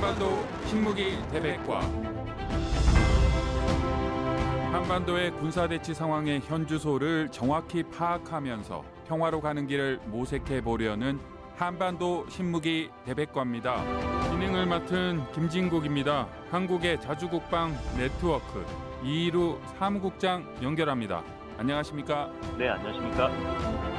한반도 신무기 대백과 한반도의 군사대치 상황의 현주소를 정확히 파악하면서 평화로 가는 길을 모색해 보려는 한반도 신무기 대백과입니다. 진행을 맡은 김진국입니다. 한국의 자주국방 네트워크 이루 사무국장 연결합니다. 안녕하십니까? 네, 안녕하십니까?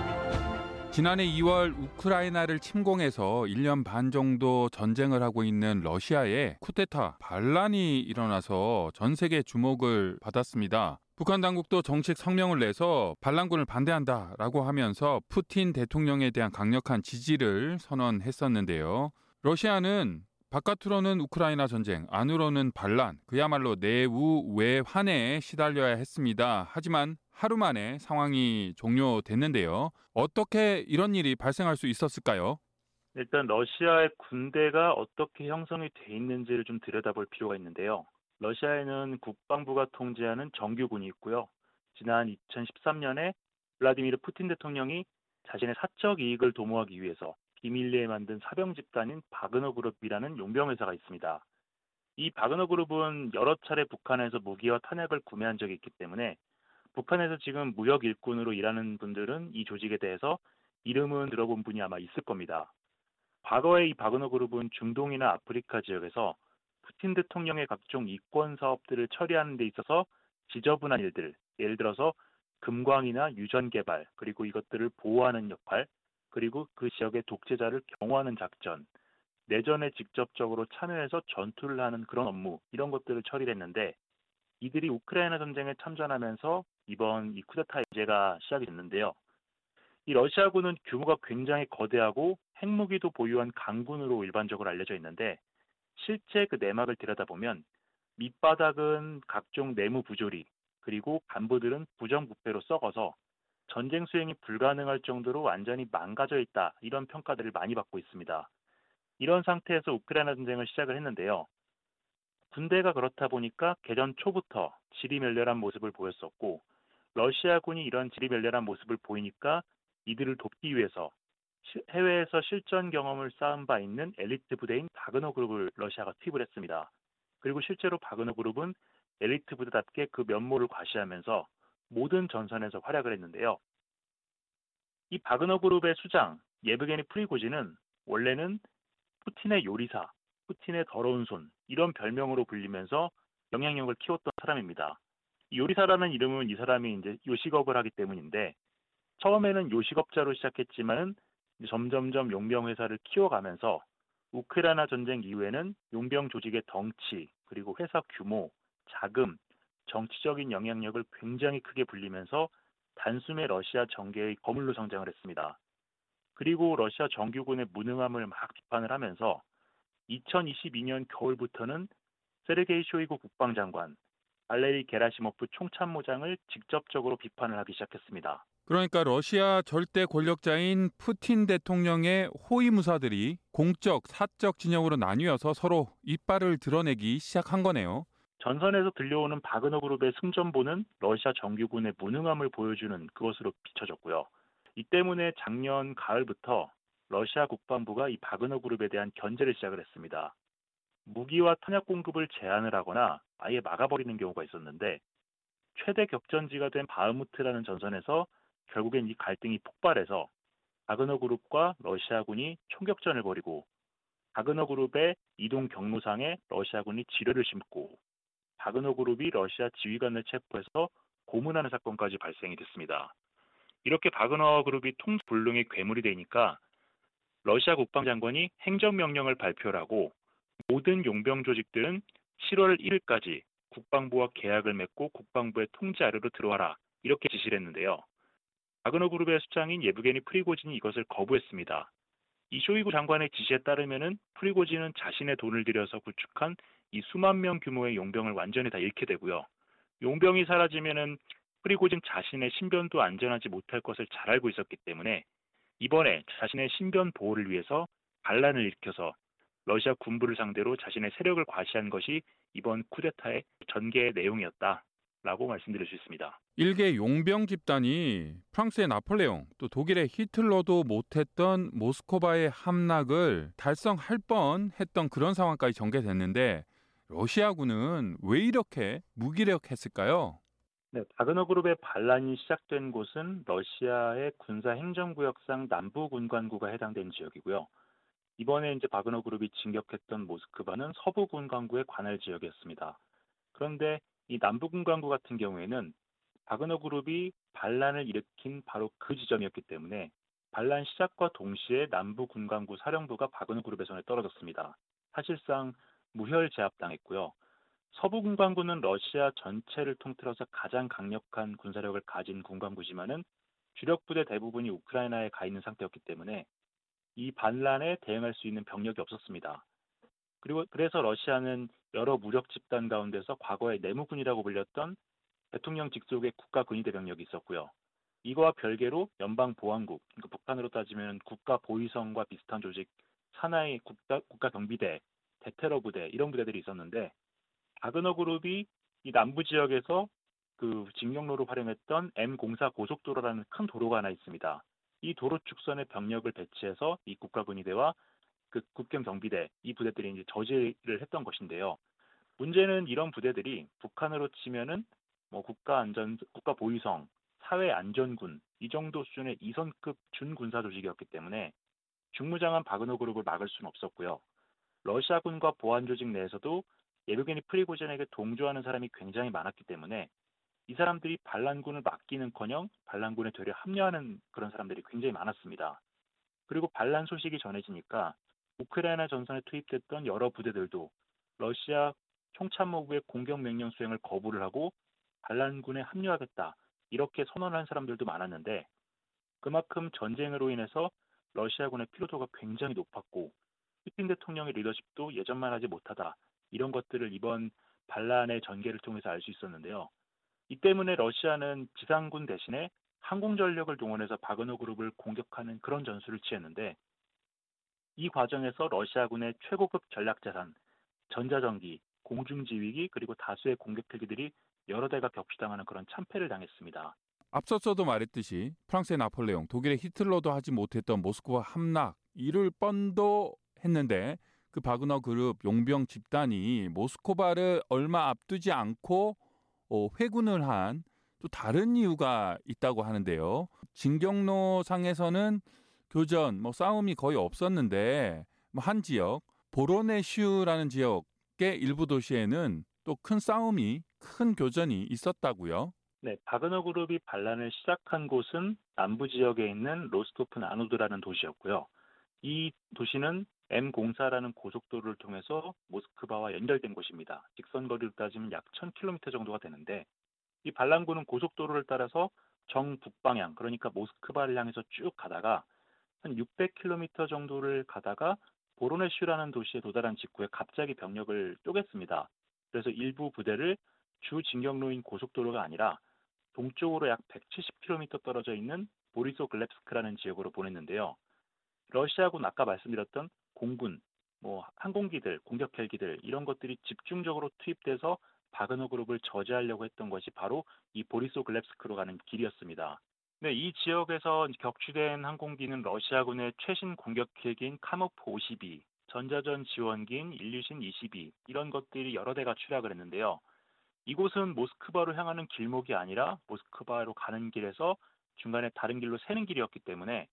지난해 2월 우크라이나를 침공해서 1년 반 정도 전쟁을 하고 있는 러시아에 쿠데타 반란이 일어나서 전 세계 주목을 받았습니다. 북한 당국도 정식 성명을 내서 반란군을 반대한다라고 하면서 푸틴 대통령에 대한 강력한 지지를 선언했었는데요. 러시아는 바깥으로는 우크라이나 전쟁, 안으로는 반란, 그야말로 내우 외환에 시달려야 했습니다. 하지만 하루 만에 상황이 종료됐는데요. 어떻게 이런 일이 발생할 수 있었을까요? 일단 러시아의 군대가 어떻게 형성이 돼 있는지를 좀 들여다볼 필요가 있는데요. 러시아에는 국방부가 통제하는 정규군이 있고요. 지난 2013년에 블라디미르 푸틴 대통령이 자신의 사적 이익을 도모하기 위해서 비밀리에 만든 사병 집단인 바그너 그룹이라는 용병 회사가 있습니다. 이 바그너 그룹은 여러 차례 북한에서 무기와 탄약을 구매한 적이 있기 때문에 북한에서 지금 무역 일꾼으로 일하는 분들은 이 조직에 대해서 이름은 들어본 분이 아마 있을 겁니다. 과거에 이 바그너 그룹은 중동이나 아프리카 지역에서 푸틴 대통령의 각종 이권 사업들을 처리하는 데 있어서 지저분한 일들, 예를 들어서 금광이나 유전 개발, 그리고 이것들을 보호하는 역할, 그리고 그 지역의 독재자를 경호하는 작전, 내전에 직접적으로 참여해서 전투를 하는 그런 업무, 이런 것들을 처리를 했는데 이들이 우크라이나 전쟁에 참전하면서 이번 이 쿠데타 제가 시작이 됐는데요. 이 러시아군은 규모가 굉장히 거대하고 핵무기도 보유한 강군으로 일반적으로 알려져 있는데 실제 그 내막을 들여다보면 밑바닥은 각종 내무 부조리 그리고 간부들은 부정부패로 썩어서 전쟁 수행이 불가능할 정도로 완전히 망가져 있다 이런 평가들을 많이 받고 있습니다. 이런 상태에서 우크라이나 전쟁을 시작을 했는데요. 군대가 그렇다 보니까 개전 초부터 지리멸렬한 모습을 보였었고 러시아군이 이런 지리멸렬한 모습을 보이니까 이들을 돕기 위해서 해외에서 실전 경험을 쌓은 바 있는 엘리트 부대인 바그너 그룹을 러시아가 투입을 했습니다. 그리고 실제로 바그너 그룹은 엘리트 부대답게 그 면모를 과시하면서 모든 전선에서 활약을 했는데요. 이 바그너 그룹의 수장 예브게니 프리고지는 원래는 푸틴의 요리사, 푸틴의 더러운 손 이런 별명으로 불리면서 영향력을 키웠던 사람입니다. 요리사라는 이름은 이 사람이 이제 요식업을 하기 때문인데 처음에는 요식업자로 시작했지만은 점점점 용병 회사를 키워가면서 우크라이나 전쟁 이후에는 용병 조직의 덩치 그리고 회사 규모, 자금, 정치적인 영향력을 굉장히 크게 불리면서 단숨에 러시아 정계의 거물로 성장을 했습니다. 그리고 러시아 정규군의 무능함을 막 비판을 하면서 2022년 겨울부터는 세르게이 쇼이구 국방장관, 알레리 게라시모프 총참모장을 직접적으로 비판을 하기 시작했습니다. 그러니까 러시아 절대 권력자인 푸틴 대통령의 호위무사들이 공적, 사적 진영으로 나뉘어서 서로 이빨을 드러내기 시작한 거네요. 전선에서 들려오는 바그너 그룹의 승전보는 러시아 정규군의 무능함을 보여주는 그것으로 비춰졌고요. 이 때문에 작년 가을부터 러시아 국방부가 이 바그너 그룹에 대한 견제를 시작을 했습니다. 무기와 탄약 공급을 제한을 하거나 아예 막아버리는 경우가 있었는데 최대 격전지가 된 바흐무트라는 전선에서 결국엔 이 갈등이 폭발해서 바그너 그룹과 러시아군이 총격전을 벌이고 바그너 그룹의 이동 경로상에 러시아군이 지뢰를 심고 바그너 그룹이 러시아 지휘관을 체포해서 고문하는 사건까지 발생이 됐습니다. 이렇게 바그너 그룹이 통불능의 괴물이 되니까 러시아 국방장관이 행정명령을 발표하고 모든 용병 조직들은 7월 1일까지 국방부와 계약을 맺고 국방부의 통제 아래로 들어와라 이렇게 지시를 했는데요. 바그너 그룹의 수장인 예브게니 프리고진이 이것을 거부했습니다. 이 쇼이구 장관의 지시에 따르면은 프리고진은 자신의 돈을 들여서 구축한 이 수만 명 규모의 용병을 완전히 다 잃게 되고요. 용병이 사라지면은 프리고진 자신의 신변도 안전하지 못할 것을 잘 알고 있었기 때문에 이번에 자신의 신변 보호를 위해서 반란을 일으켜서 러시아 군부를 상대로 자신의 세력을 과시한 것이 이번 쿠데타의 전개의 내용이었다. 라고 말씀드릴 수 있습니다. 일개 용병 집단이 프랑스의 나폴레옹 또 독일의 히틀러도 못했던 모스코바의 함락을 달성할 뻔 했던 그런 상황까지 전개됐는데 러시아군은 왜 이렇게 무기력했을까요? 네, 바그너 그룹의 반란이 시작된 곳은 러시아의 군사 행정구역상 남부 군관구가 해당되는 지역이고요. 이번에 이제 바그너 그룹이 진격했던 모스크바는 서부 군관구의 관할 지역이었습니다. 그런데 이 남부 군관구 같은 경우에는 바그너 그룹이 반란을 일으킨 바로 그 지점이었기 때문에 반란 시작과 동시에 남부 군관구 사령부가 바그너 그룹의 손에 떨어졌습니다. 사실상 무혈 제압당했고요. 서부 군관구는 러시아 전체를 통틀어서 가장 강력한 군사력을 가진 군관구지만은 주력 부대 대부분이 우크라이나에 가 있는 상태였기 때문에 이 반란에 대응할 수 있는 병력이 없었습니다. 그리고 그래서 러시아는 여러 무력 집단 가운데서 과거에 내무군이라고 불렸던 대통령 직속의 국가 근위대 병력이 있었고요. 이거와 별개로 연방 보안국, 그러니까 북한으로 따지면 국가 보위성과 비슷한 조직 산하의 국가, 국가 경비대, 대테러 부대 이런 부대들이 있었는데 바그너 그룹이 이 남부 지역에서 그 직영로로 활용했던 M04 고속도로라는 큰 도로가 하나 있습니다. 이 도로 축선에 병력을 배치해서 이 국가군위대와 그 국경 경비대 이 부대들이 이제 저지를 했던 것인데요. 문제는 이런 부대들이 북한으로 치면은 뭐 국가 안전 국가 보위성 사회 안전군 이 정도 수준의 이선급 준군사 조직이었기 때문에 중무장한 바그너 그룹을 막을 수는 없었고요. 러시아군과 보안 조직 내에서도 예루게니 프리고젠에게 동조하는 사람이 굉장히 많았기 때문에 이 사람들이 반란군을 맡기는커녕 반란군에 되려 합류하는 그런 사람들이 굉장히 많았습니다. 그리고 반란 소식이 전해지니까 우크라이나 전선에 투입됐던 여러 부대들도 러시아 총참모부의 공격 명령 수행을 거부를 하고 반란군에 합류하겠다 이렇게 선언한 사람들도 많았는데 그만큼 전쟁으로 인해서 러시아군의 피로도가 굉장히 높았고 푸틴 대통령의 리더십도 예전만 하지 못하다 이런 것들을 이번 반란의 전개를 통해서 알 수 있었는데요. 이 때문에 러시아는 지상군 대신에 항공전력을 동원해서 바그너 그룹을 공격하는 그런 전술을 취했는데 이 과정에서 러시아군의 최고급 전략자산, 전자전기, 공중지휘기 그리고 다수의 공격 헬기들이 여러 대가 격추당하는 그런 참패를 당했습니다. 앞서서도 말했듯이 프랑스의 나폴레옹, 독일의 히틀러도 하지 못했던 모스크바 함락 이를 뻔도 했는데 그 바그너 그룹 용병 집단이 모스코바를 얼마 앞두지 않고 어, 회군을 한 또 다른 이유가 있다고 하는데요. 진경로 상에서는 교전, 뭐 싸움이 거의 없었는데 뭐 한 지역 보로네슈라는 지역의 일부 도시에는 또 큰 싸움이 큰 교전이 있었다고요. 네, 바그너 그룹이 반란을 시작한 곳은 남부 지역에 있는 로스토프 나누드라는 도시였고요. 이 도시는 M04라는 고속도로를 통해서 모스크바와 연결된 곳입니다. 직선 거리로 따지면 약 1000km 정도가 되는데 이 반란군은 고속도로를 따라서 정북방향 그러니까 모스크바를 향해서 쭉 가다가 한 600km 정도를 가다가 보로네슈라는 도시에 도달한 직후에 갑자기 병력을 쪼갰습니다. 그래서 일부 부대를 주 진경로인 고속도로가 아니라 동쪽으로 약 170km 떨어져 있는 보리소 글랩스크라는 지역으로 보냈는데요. 러시아군 아까 말씀드렸던 공군, 뭐 항공기들, 공격 헬기들 이런 것들이 집중적으로 투입돼서 바그너 그룹을 저지하려고 했던 것이 바로 이 보리소 글랩스크로 가는 길이었습니다. 네, 이 지역에서 격추된 항공기는 러시아군의 최신 공격 헬기인 카모프 52, 전자전 지원기인 일류신 22 이런 것들이 여러 대가 추락을 했는데요. 이곳은 모스크바로 향하는 길목이 아니라 모스크바로 가는 길에서 중간에 다른 길로 새는 길이었기 때문에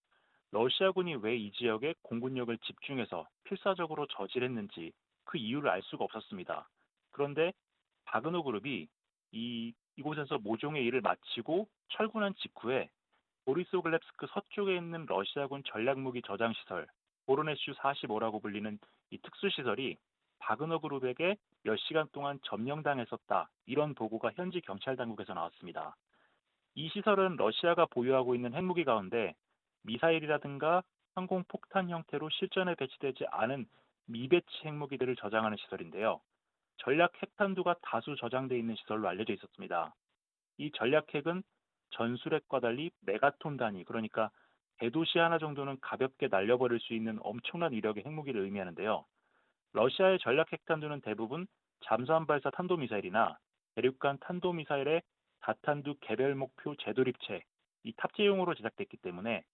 러시아군이 왜 이 지역에 공군력을 집중해서 필사적으로 저질했는지 그 이유를 알 수가 없었습니다. 그런데 바그노 그룹이 이 이곳에서 모종의 일을 마치고 철군한 직후에 보리소글랩스크 서쪽에 있는 러시아군 전략무기 저장 시설 보로네슈 45라고 불리는 이 특수시설이 바그너 그룹에게 몇 시간 동안 점령당했었다. 이런 보고가 현지 경찰 당국에서 나왔습니다. 이 시설은 러시아가 보유하고 있는 핵무기 가운데 미사일이라든가 항공폭탄 형태로 실전에 배치되지 않은 미배치 핵무기들을 저장하는 시설인데요. 전략 핵탄두가 다수 저장되어 있는 시설로 알려져 있었습니다. 이 전략 핵은 전술핵과 달리 메가톤 단위, 그러니까 대도시 하나 정도는 가볍게 날려버릴 수 있는 엄청난 위력의 핵무기를 의미하는데요. 러시아의 전략 핵탄두는 대부분 잠수함 발사 탄도미사일이나 대륙간 탄도미사일의 다탄두 개별 목표 재도립체 이 탑재용으로 제작됐기 때문에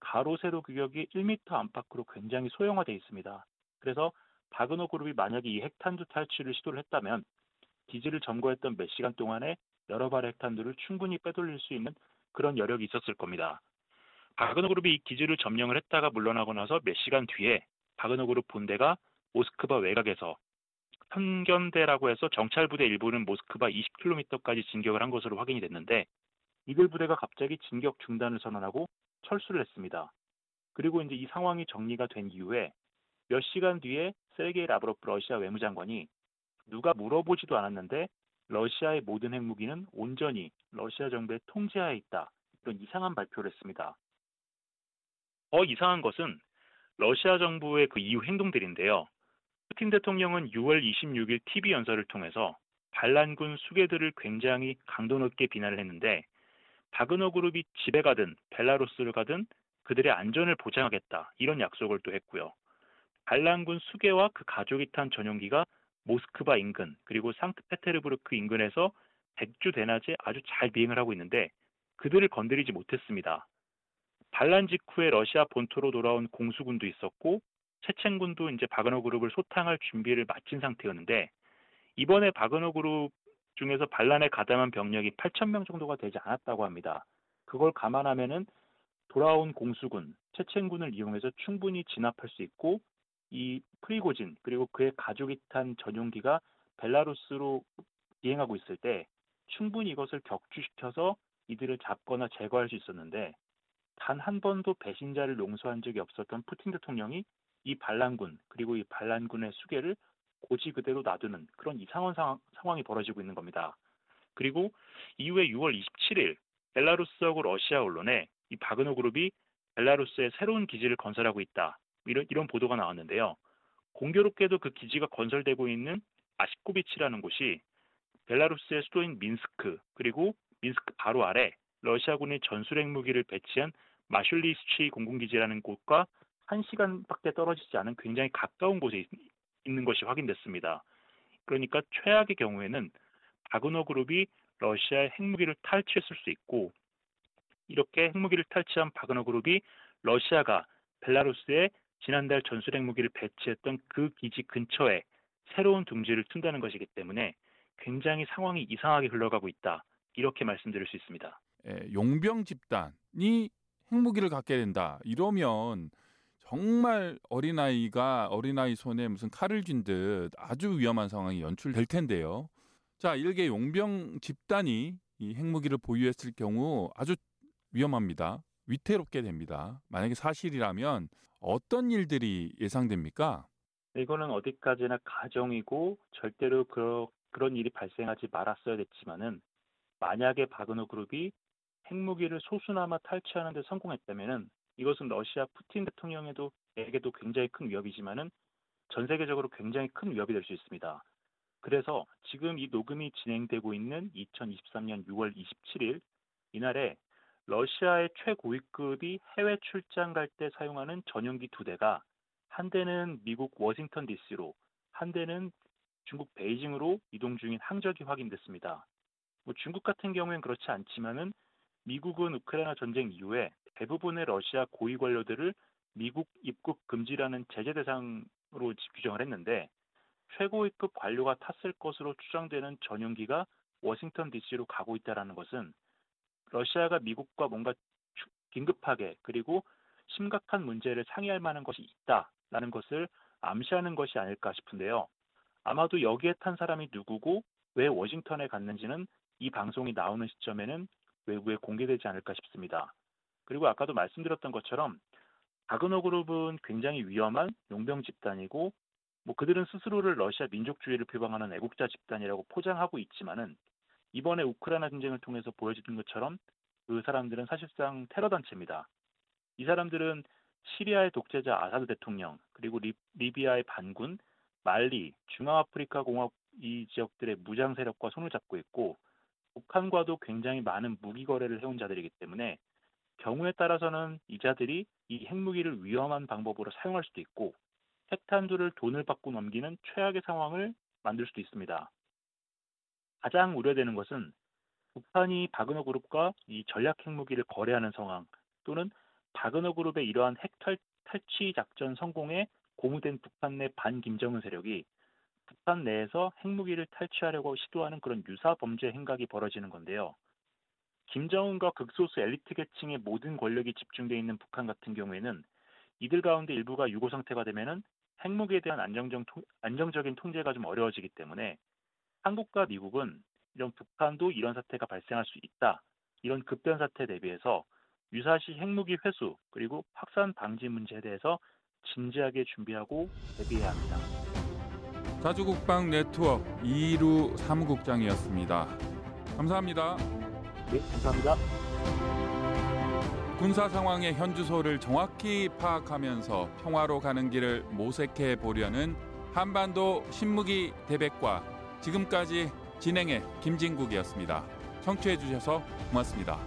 가로 세로 규격이 1m 안팎으로 굉장히 소형화되어 있습니다. 그래서 바그너 그룹이 만약에 이 핵탄두 탈취를 시도를 했다면 기지를 점거했던 몇 시간 동안에 여러 발의 핵탄두를 충분히 빼돌릴 수 있는 그런 여력이 있었을 겁니다. 바그너 그룹이 이 기지를 점령을 했다가 물러나고 나서 몇 시간 뒤에 바그너 그룹 본대가 모스크바 외곽에서 편견대라고 해서 정찰 부대 일부는 모스크바 20km까지 진격을 한 것으로 확인이 됐는데 이들 부대가 갑자기 진격 중단을 선언하고 철수를 했습니다. 그리고 이제 이 상황이 정리가 된 이후에 몇 시간 뒤에 세르게이 라브로프 러시아 외무장관이 누가 물어보지도 않았는데 러시아의 모든 핵무기는 온전히 러시아 정부의 통제하에 있다. 이런 이상한 발표를 했습니다. 더 이상한 것은 러시아 정부의 그 이후 행동들인데요. 푸틴 대통령은 6월 26일 TV 연설을 통해서 반란군 수계들을 굉장히 강도 높게 비난을 했는데 바그너 그룹이 집에 가든 벨라루스를 가든 그들의 안전을 보장하겠다 이런 약속을 또 했고요. 반란군 수계와 그 가족이 탄 전용기가 모스크바 인근 그리고 상트페테르부르크 인근에서 백주 대낮에 아주 잘 비행을 하고 있는데 그들을 건드리지 못했습니다. 반란 직후에 러시아 본토로 돌아온 공수군도 있었고 체첸군도 이제 바그너 그룹을 소탕할 준비를 마친 상태였는데 이번에 바그너 그룹 중에서 반란에 가담한 병력이 8천 명 정도가 되지 않았다고 합니다. 그걸 감안하면은 돌아온 공수군, 체첸군을 이용해서 충분히 진압할 수 있고 이 프리고진 그리고 그의 가족이 탄 전용기가 벨라루스로 비행하고 있을 때 충분히 이것을 격추시켜서 이들을 잡거나 제거할 수 있었는데 단 한 번도 배신자를 용서한 적이 없었던 푸틴 대통령이 이 반란군 그리고 이 반란군의 수계를 고지 그대로 놔두는 그런 이상한 상황, 상황이 벌어지고 있는 겁니다. 그리고 이후에 6월 27일 벨라루스하고 러시아 언론에 이 바그너 그룹이 벨라루스에 새로운 기지를 건설하고 있다. 이런, 이런 보도가 나왔는데요. 공교롭게도 그 기지가 건설되고 있는 아시코비치라는 곳이 벨라루스의 수도인 민스크 그리고 민스크 바로 아래 러시아군이 전술핵 무기를 배치한 마슐리스치 공군기지라는 곳과 1시간밖에 떨어지지 않은 굉장히 가까운 곳에 있는 것이 확인됐습니다. 그러니까 최악의 경우에는 바그너 그룹이 러시아의 핵무기를 탈취했을 수 있고 이렇게 핵무기를 탈취한 바그너 그룹이 러시아가 벨라루스에 지난달 전술 핵무기를 배치했던 그 기지 근처에 새로운 둥지를 튼다는 것이기 때문에 굉장히 상황이 이상하게 흘러가고 있다. 이렇게 말씀드릴 수 있습니다. 예, 용병 집단이 핵무기를 갖게 된다. 이러면 정말 어린아이가 어린아이 손에 무슨 칼을 쥔 듯 아주 위험한 상황이 연출될 텐데요. 자, 일개 용병 집단이 이 핵무기를 보유했을 경우 아주 위험합니다. 위태롭게 됩니다. 만약에 사실이라면 어떤 일들이 예상됩니까? 이거는 어디까지나 가정이고 절대로 그러, 그런 일이 발생하지 말았어야 됐지만은 만약에 바그너 그룹이 핵무기를 소수나마 탈취하는 데 성공했다면은 이것은 러시아 푸틴 대통령에도 에게도 굉장히 큰 위협이지만은 전 세계적으로 굉장히 큰 위협이 될 수 있습니다. 그래서 지금 이 녹음이 진행되고 있는 2023년 6월 27일 이날에 러시아의 최고위급이 해외 출장 갈 때 사용하는 전용기 두 대가 한 대는 미국 워싱턴 DC로 한 대는 중국 베이징으로 이동 중인 항적이 확인됐습니다. 뭐 중국 같은 경우엔 그렇지 않지만은 미국은 우크라이나 전쟁 이후에 대부분의 러시아 고위 관료들을 미국 입국 금지라는 제재 대상으로 규정을 했는데 최고위급 관료가 탔을 것으로 추정되는 전용기가 워싱턴 DC로 가고 있다는 것은 러시아가 미국과 뭔가 긴급하게 그리고 심각한 문제를 상의할 만한 것이 있다라는 것을 암시하는 것이 아닐까 싶은데요. 아마도 여기에 탄 사람이 누구고 왜 워싱턴에 갔는지는 이 방송이 나오는 시점에는 외부에 공개되지 않을까 싶습니다. 그리고 아까도 말씀드렸던 것처럼 바그너 그룹은 굉장히 위험한 용병 집단이고 뭐 그들은 스스로를 러시아 민족주의를 표방하는 애국자 집단이라고 포장하고 있지만은 이번에 우크라이나 전쟁을 통해서 보여주는 것처럼 그 사람들은 사실상 테러 단체입니다. 이 사람들은 시리아의 독재자 아사드 대통령 그리고 리, 리비아의 반군 말리 중앙아프리카 공화국 이 지역들의 무장 세력과 손을 잡고 있고 북한과도 굉장히 많은 무기 거래를 해온 자들이기 때문에 경우에 따라서는 이 자들이 이 핵무기를 위험한 방법으로 사용할 수도 있고 핵탄두를 돈을 받고 넘기는 최악의 상황을 만들 수도 있습니다. 가장 우려되는 것은 북한이 바그너 그룹과 이 전략 핵무기를 거래하는 상황 또는 바그너 그룹의 이러한 핵 탈, 탈취 작전 성공에 고무된 북한 내 반김정은 세력이 북한 내에서 핵무기를 탈취하려고 시도하는 그런 유사 범죄 행각이 벌어지는 건데요. 김정은과 극소수 엘리트 계층의 모든 권력이 집중되어 있는 북한 같은 경우에는 이들 가운데 일부가 유고 상태가 되면은 핵무기에 대한 안정적, 안정적 인 통제가 좀 어려워지기 때문에 한국과 미국은 이런 북한도 이런 사태가 발생할 수 있다. 이런 급변 사태 대비해서 유사시 핵무기 회수 그리고 확산 방지 문제에 대해서 진지하게 준비하고 대비해야 합니다. 자주국방 네트워크 이루 사무국장이었습니다. 감사합니다. 네, 감사합니다. 군사 상황의 현주소를 정확히 파악하면서 평화로 가는 길을 모색해 보려는 한반도 신무기 대백과 지금까지 진행해 김진국이었습니다. 청취해 주셔서 고맙습니다.